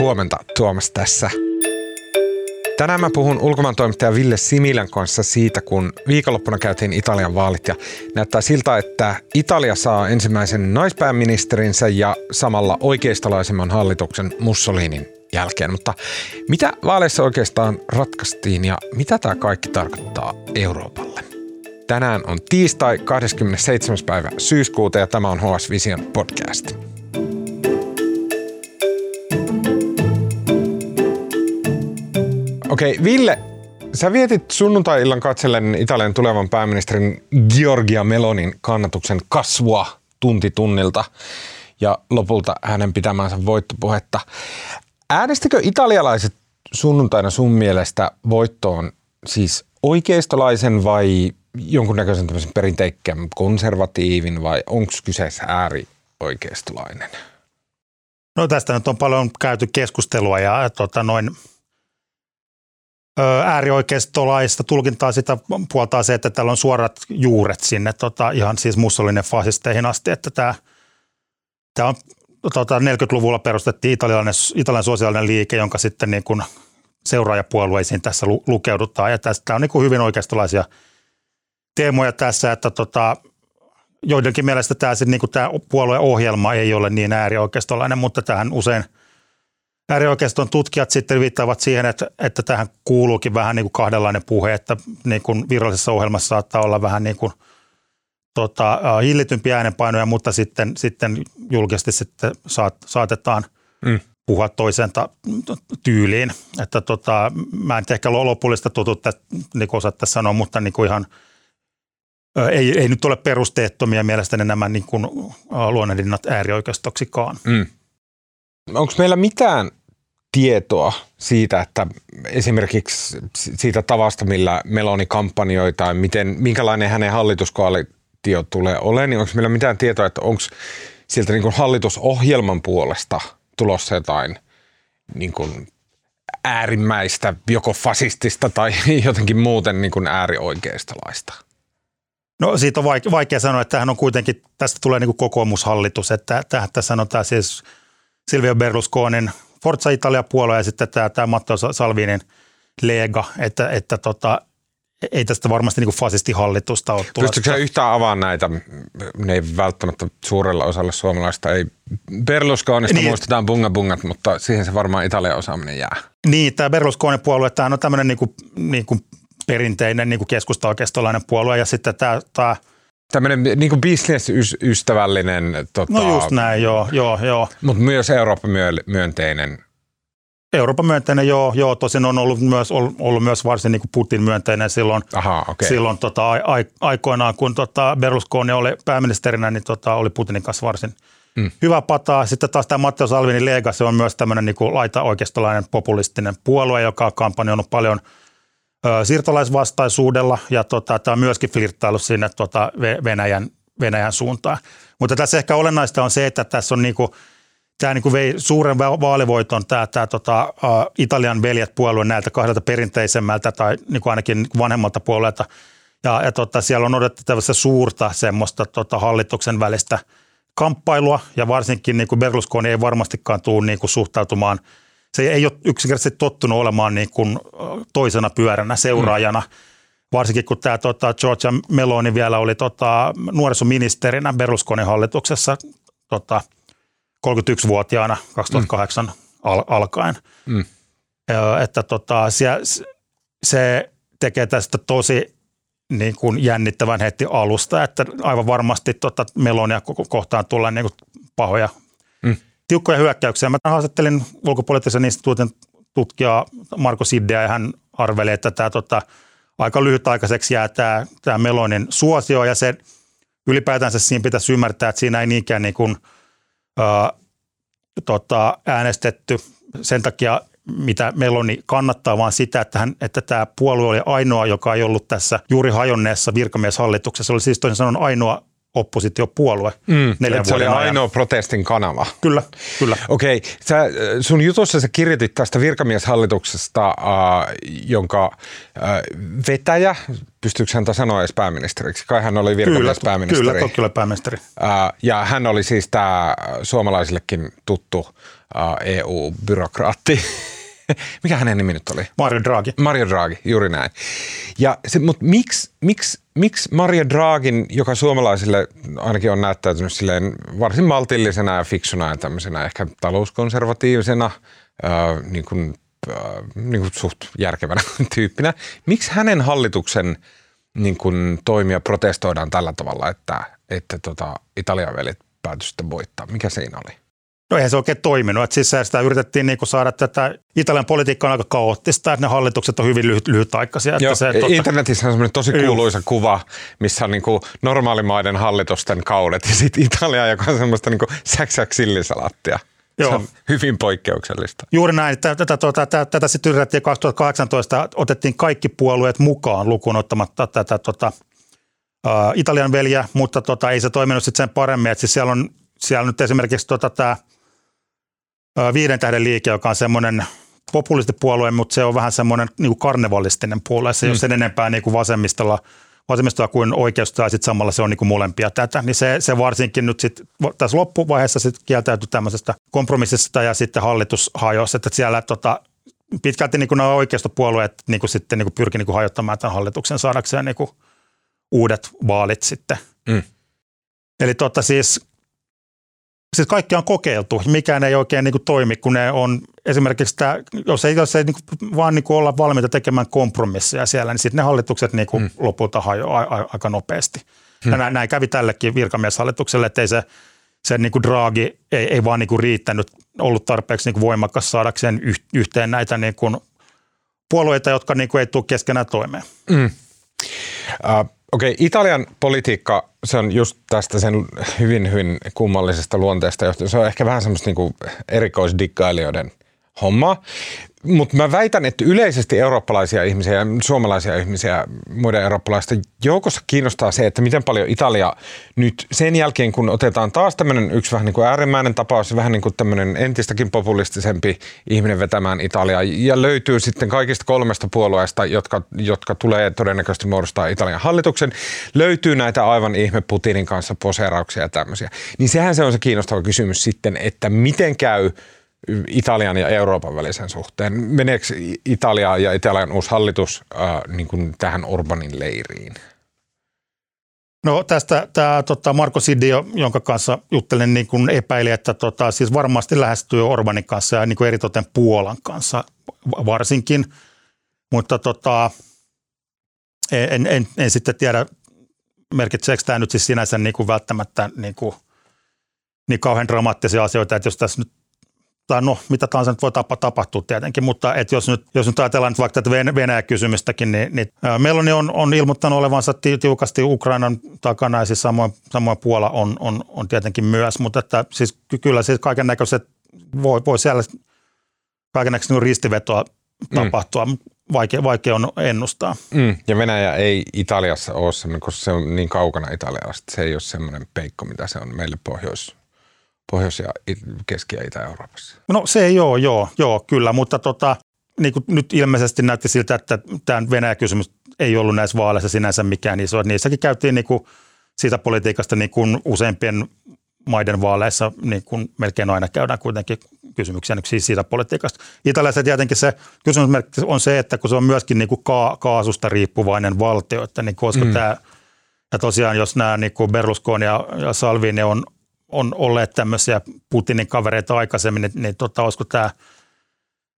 Huomenta Tuomas tässä. Tänään mä puhun ulkomaan toimittaja Ville Similän kanssa siitä, kun viikonloppuna käytiin Italian vaalit ja näyttää siltä, että Italia saa ensimmäisen naispääministerinsä ja samalla oikeistolaisemman hallituksen Mussolinin jälkeen. Mutta mitä vaaleissa oikeastaan ratkaistiin ja mitä tämä kaikki tarkoittaa Euroopalle? Tänään on tiistai 27. päivä syyskuuta ja tämä on HS Vision podcast. Okei, okay, Ville, sä vietit sunnuntai-illan katsellen Italian tulevan pääministerin Giorgia Melonin kannatuksen kasvua tunti tunnilta ja lopulta hänen pitämänsä voittopuhetta. Äänestikö italialaiset sunnuntaina sun mielestä voittoon siis oikeistolaisen vai jonkunnäköisen tämmöisen perinteikkään konservatiivin vai onko kyseessä äärioikeistolainen? No tästä nyt on paljon käyty keskustelua ja tota, noin äärioikeistolaista tulkintaa sitä puoltaa se, että täällä on suorat juuret sinne tota, ihan siis Mussolinin fasisteihin asti, että tämä, tämä on tota, 40-luvulla perustettiin italialainen, italialainen sosiaalinen liike, jonka sitten niin kuin seuraajapuolueisiin tässä lukeudutaan. Ja tästä on niin kuin hyvin oikeistolaisia – teemoja tässä, että tota, joidenkin mielestä tämä, niin tämä puolueohjelma ei ole niin äärioikeistolainen, mutta tähän usein äärioikeiston tutkijat sitten viittaavat siihen, että, että tähän kuuluukin vähän niin kuin kahdenlainen puhe, että niin kuin virallisessa ohjelmassa saattaa olla vähän niin kuin tota, hillitympiä äänenpainoja, mutta sitten, sitten julkisesti sitten saat, saatetaan mm. puhua toiseen ta- tyyliin. Että tota, mä en ehkä lopullista totuutta niin osaa tässä sanoa, mutta niin kuin ihan – ei, ei nyt ole perusteettomia mielestäni nämä niin kuin luonnehdinnat äärioikeistoksikaan. Mm. Onko meillä mitään tietoa siitä, että esimerkiksi siitä tavasta, millä Meloni kampanjoi tai miten, minkälainen hänen hallituskoalitio tulee olemaan, niin onko meillä mitään tietoa, että onko sieltä niin kuin hallitusohjelman puolesta tulossa jotain niin kuin äärimmäistä, joko fasistista tai jotenkin muuten niin kuin äärioikeistolaista? No siitä on vaikea, vaikea sanoa, että tähän on kuitenkin, tästä tulee niin kuin kokoomushallitus, että tähän tässä sanotaan siis Silvio Berlusconin Forza Italia-puolue ja sitten tämä, tämä Matteo Salvinin Lega, että, että tota, ei tästä varmasti niin fasistihallitusta ole tulossa. Pystytkö yhtään avaamaan näitä? Ne ei välttämättä suurella osalla suomalaista. Ei Berlusconista niin. muistetaan bunga bungat, mutta siihen se varmaan Italian osaaminen jää. Niin, tämä Berlusconin puolue, tämä on tämmöinen niin kuin, niin kuin perinteinen niin keskusta-oikeistolainen puolue ja sitten tämä, tämä Tämmöinen niin kuin bisnesystävällinen. Tota, no just näin, joo, joo, joo. Mutta myös Euroopan myönteinen. Euroopan myönteinen, joo, joo. Tosin on ollut myös, ollut myös varsin niin kuin Putin myönteinen silloin, Aha, okay. silloin tota, aikoinaan, kun tota Berlusconi oli pääministerinä, niin tota, oli Putinin kanssa varsin mm. hyvä pataa. Sitten taas tämä Matteo Salvini Lega, se on myös tämmöinen niin kuin laita-oikeistolainen populistinen puolue, joka on kampanjoinut paljon – siirtolaisvastaisuudella ja tota, tämä on myöskin flirttailu sinne tota Venäjän, Venäjän suuntaan. Mutta tässä ehkä olennaista on se, että tässä on niinku, tämä niinku vei suuren vaalivoiton tämä, tämä tota, Italian veljet puolue näiltä kahdelta perinteisemmältä tai niinku ainakin vanhemmalta puolueelta. Ja, ja tota, siellä on odotettavassa suurta semmoista tota, hallituksen välistä kamppailua ja varsinkin niinku Berlusconi ei varmastikaan tule niinku suhtautumaan – se ei ole yksinkertaisesti tottunut olemaan niin kuin toisena pyöränä seuraajana. Mm. Varsinkin kun tämä tota, Georgia Meloni vielä oli tota, nuorisoministerinä Berlusconin hallituksessa tota, 31-vuotiaana 2008 mm. al- alkaen. Mm. Että tota, se, se tekee tästä tosi niin kuin jännittävän heti alusta, että aivan varmasti tota Melonia kohtaan tulee niin kuin pahoja tiukkoja hyökkäyksiä. Mä haastattelin ulkopoliittisen instituutin tutkija Marko Siddeä ja hän arveli, että tämä tota, aika lyhytaikaiseksi jää tämä, tämä Melonin suosio ja se ylipäätänsä siinä pitäisi ymmärtää, että siinä ei niinkään niin kuin, ää, tota, äänestetty sen takia, mitä Meloni kannattaa, vaan sitä, että, hän, että tämä puolue oli ainoa, joka ei ollut tässä juuri hajonneessa virkamieshallituksessa. Se oli siis toisin sanoen ainoa oppositiopuolue mm, neljän se oli ajan. ainoa protestin kanava. Kyllä, kyllä. Okei, okay. sun jutussa sä kirjoitit tästä virkamieshallituksesta, äh, jonka äh, vetäjä pystyykö häntä sanoa edes pääministeriksi? Kai hän oli virkamies pääministeri. Kyllä, toki oli pääministeri. Ja hän oli siis tämä suomalaisillekin tuttu EU-byrokraatti. Mikä hänen nimi nyt oli? Mario Draghi. Mario Draghi, juuri näin. Ja se, mutta miksi, miksi, miksi Mario Draghin, joka suomalaisille ainakin on näyttäytynyt silleen varsin maltillisena ja fiksuna ja tämmöisenä ehkä talouskonservatiivisena, äh, niin kuin, äh, niin kuin suht järkevänä tyyppinä, miksi hänen hallituksen niin kuin, toimia protestoidaan tällä tavalla, että, että tota, Italian velit päätyi sitten voittaa? Mikä siinä oli? No eihän se oikein toiminut. Että siis sitä yritettiin niin kuin saada tätä, Italian politiikka on aika kaoottista, että ne hallitukset on hyvin lyhyt, lyhytaikaisia. Joo, se, totta, internetissä on semmoinen tosi kuuluisa Joo. kuva, missä on niin kuin normaalimaiden hallitusten kaudet ja sitten Italia, joka on semmoista niin kuin säksäk sillisalaattia. Joo. Se on hyvin poikkeuksellista. Juuri näin. Tätä, tätä, tätä, tätä sitten yritettiin 2018, otettiin kaikki puolueet mukaan lukuun ottamatta tätä tota, uh, Italian veljeä, mutta tota, ei se toiminut sitten sen paremmin. Että siis siellä on siellä nyt esimerkiksi tota, tämä viiden tähden liike, joka on semmoinen populistipuolue, mutta se on vähän semmoinen niin kuin karnevalistinen puolue. Se ei mm. ole sen enempää niin kuin vasemmistolla, vasemmistolla kuin oikeustoa, ja sitten samalla se on niin kuin molempia tätä. Niin se, se varsinkin nyt sit, tässä loppuvaiheessa sit kieltäytyi tämmöisestä kompromissista ja sitten hallitus hajosi, että siellä tota, pitkälti niin kuin nämä oikeistopuolueet niin kuin sitten niin kuin pyrki niin kuin hajottamaan tämän hallituksen saadakseen niin kuin uudet vaalit sitten. Mm. Eli tota siis siis kaikki on kokeiltu, mikään ei oikein niin kuin toimi, kun ne on esimerkiksi tämä, jos ei, jos ei niin kuin, vaan niin kuin olla valmiita tekemään kompromisseja siellä, niin sitten ne hallitukset niin kuin hmm. lopulta hajoaa aika nopeasti. Hmm. Ja näin, näin kävi tällekin virkamieshallitukselle, että ei se, se niin kuin Draghi ei, ei vaan niin kuin riittänyt, ollut tarpeeksi niin kuin voimakas saadakseen yhteen näitä niin kuin puolueita, jotka niin kuin ei tule keskenään toimeen. Hmm. Uh Okei, okay, Italian politiikka, se on just tästä sen hyvin, hyvin kummallisesta luonteesta johtuen. Se on ehkä vähän semmoista niin erikoisdikkailijoiden hommaa. Mutta mä väitän, että yleisesti eurooppalaisia ihmisiä ja suomalaisia ihmisiä muiden eurooppalaisten joukossa kiinnostaa se, että miten paljon Italia nyt sen jälkeen, kun otetaan taas tämmöinen yksi vähän niin kuin äärimmäinen tapaus, vähän niin kuin tämmöinen entistäkin populistisempi ihminen vetämään Italiaa ja löytyy sitten kaikista kolmesta puolueesta, jotka, jotka tulee todennäköisesti muodostaa Italian hallituksen, löytyy näitä aivan ihme Putinin kanssa poseerauksia ja tämmöisiä. Niin sehän se on se kiinnostava kysymys sitten, että miten käy – Italian ja Euroopan välisen suhteen. Meneekö Italia ja Italian uusi hallitus äh, niin kuin tähän Orbanin leiriin? No tästä tämä tota Marko Sidio, jonka kanssa juttelen, niin kuin epäili, että tota, siis varmasti lähestyy Orbanin kanssa ja niin kuin eritoten Puolan kanssa varsinkin, mutta tota, en, en, en sitten tiedä, merkitseekö tämä nyt siis sinänsä niin kuin välttämättä niin, kuin, niin kauhean dramaattisia asioita, että jos tässä nyt tai no mitä tahansa nyt voi tapa, tapahtua tietenkin, mutta et jos, nyt, jos nyt ajatellaan nyt vaikka tätä Venäjä-kysymystäkin, niin, niin Meloni on, on ilmoittanut olevansa tiukasti Ukrainan takana ja siis samoin, samoin Puola on, on, on tietenkin myös, mutta että siis kyllä siis kaiken näköiset voi, voi siellä kaiken näköistä ristivetoa mm. tapahtua, mm. vaikea, vaikea on ennustaa. Mm. Ja Venäjä ei Italiassa ole semmoinen, koska se on niin kaukana Italiasta, se ei ole semmoinen peikko, mitä se on meille Pohjois- Pohjois- ja Keski- ja Itä-Euroopassa? No se ei ole, joo, joo kyllä, mutta tota, niin kuin nyt ilmeisesti näytti siltä, että tämä Venäjä-kysymys ei ollut näissä vaaleissa sinänsä mikään iso. Niissäkin käytiin niin kuin siitä politiikasta niin kuin useimpien maiden vaaleissa niin kuin melkein aina käydään kuitenkin kysymyksiä niin siis siitä politiikasta. Italiassa tietenkin se kysymys on se, että kun se on myöskin niin kuin ka- kaasusta riippuvainen valtio, että niin koska mm. tämä, ja tosiaan jos nämä niin kuin Berlusconi ja, ja Salvini on on olleet tämmöisiä Putinin kavereita aikaisemmin, niin, niin tota, olisiko tämä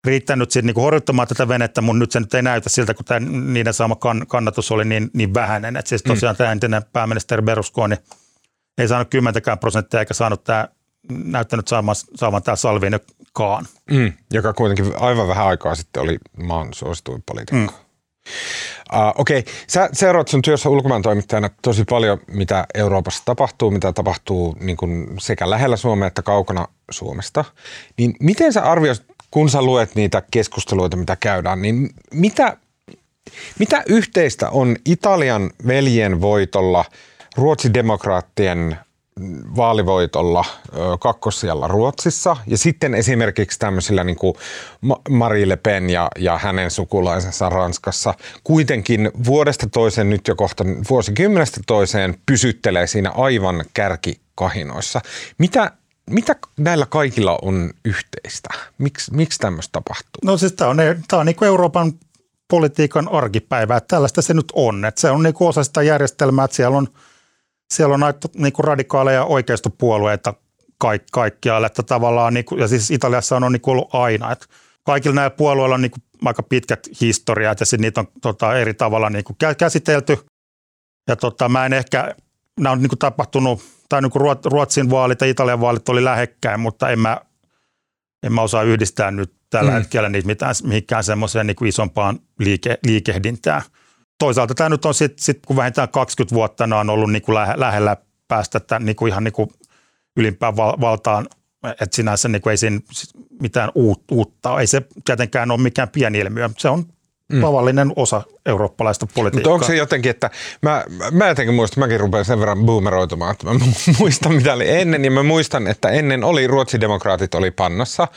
riittänyt sitten niin horjuttamaan tätä venettä, mutta nyt se nyt ei näytä siltä, kun tämä, niiden saama kann, kannatus oli niin, niin vähäinen. Että siis tosiaan mm. tämä entinen pääministeri Berlusconi ei saanut kymmentäkään prosenttia eikä saanut tämä näyttänyt saamaan, saamaan tämä Salvinikaan. Mm, joka kuitenkin aivan vähän aikaa sitten oli maan suosituin poliitikko. Mm. Uh, Okei, okay. sä seuraat sun työssä ulkomaan toimittajana tosi paljon, mitä Euroopassa tapahtuu, mitä tapahtuu niin kuin sekä lähellä Suomea että kaukana Suomesta. Niin miten sä arvioit, kun sä luet niitä keskusteluita, mitä käydään, niin mitä, mitä yhteistä on Italian veljen voitolla Ruotsin demokraattien vaalivoitolla kakkosijalla Ruotsissa ja sitten esimerkiksi tämmöisillä niin kuin Marie Le Pen ja, ja hänen sukulaisensa Ranskassa kuitenkin vuodesta toiseen nyt jo kohta vuosikymmenestä toiseen pysyttelee siinä aivan kärkikahinoissa. Mitä, mitä näillä kaikilla on yhteistä? Miks, miksi tämmöistä tapahtuu? No siis tämä on, tämä on niin Euroopan politiikan arkipäivää. Tällaista se nyt on. Että se on niin osa sitä järjestelmää, että siellä on – siellä on aika niin kuin radikaaleja oikeistopuolueita kaik, kaikkialle, että tavallaan, niin kuin, ja siis Italiassa on, on niin kuin ollut aina, että kaikilla näillä puolueilla on niin kuin aika pitkät historiat ja niitä on tota, eri tavalla niin kuin käsitelty. Ja tota, mä en ehkä, nämä on niin kuin tapahtunut, tai niin kuin Ruotsin vaalit ja Italian vaalit oli lähekkäin, mutta en mä, en mä osaa yhdistää nyt tällä mm. hetkellä niitä mitään, mihinkään semmoiseen niin kuin isompaan liike, liikehdintään – toisaalta tämä nyt on sitten, sit, kun vähintään 20 vuotta on ollut niin kuin lähellä päästä tämän, niin kuin ihan niin kuin ylimpään val- valtaan, että sinänsä niin kuin ei siinä mitään uutta, ei se tietenkään ole mikään pieni ilmiö. Se on mm. tavallinen osa eurooppalaista politiikkaa. Mutta onko se jotenkin, että mä, mä jotenkin muistan, mäkin rupean sen verran boomeroitumaan, että mä muistan mitä oli ennen, ja mä muistan, että ennen oli ruotsidemokraatit oli pannassa.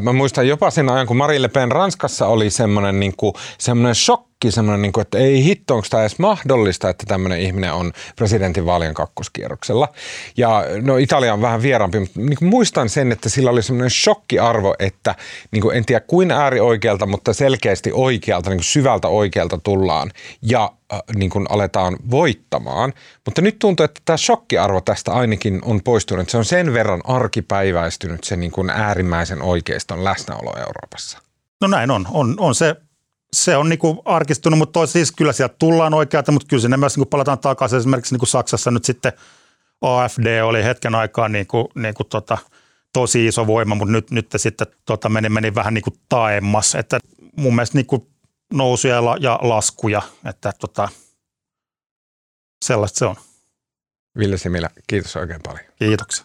Mä muistan jopa sen ajan, kun Marine Le Pen Ranskassa oli semmoinen niin semmoinen shokki, semmoinen, niin kuin, että ei hitto, onko tämä edes mahdollista, että tämmöinen ihminen on presidentinvaalien kakkoskierroksella. Ja no Italia on vähän vieraampi, mutta niin kuin muistan sen, että sillä oli semmoinen shokkiarvo, että niin kuin, en tiedä kuin äärioikealta, mutta selkeästi oikealta, niin kuin syvältä oikealta tullaan ja äh, niin kuin aletaan voittamaan. Mutta nyt tuntuu, että tämä shokkiarvo tästä ainakin on poistunut. Se on sen verran arkipäiväistynyt se niin kuin äärimmäisen oikeiston läsnäolo Euroopassa. No näin on. On, on se se on niinku arkistunut, mutta toisaalta siis kyllä sieltä tullaan oikealta, mutta kyllä sinne myös niinku palataan takaisin. Esimerkiksi niinku Saksassa nyt sitten AFD oli hetken aikaa niinku, niinku tota, tosi iso voima, mutta nyt, nyt sitten tota meni, meni vähän niinku taemmas. Että mun mielestä niinku nousuja ja, ja laskuja, että tota, sellaista se on. Ville Similä, kiitos oikein paljon. Kiitoksia.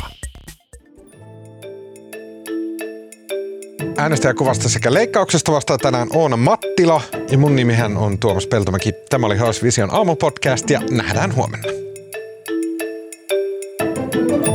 Äänestäjäkuvasta sekä leikkauksesta vastaa tänään Oona Mattila ja mun nimihän on Tuomas Peltomäki. Tämä oli House Vision aamupodcast ja nähdään huomenna. thank you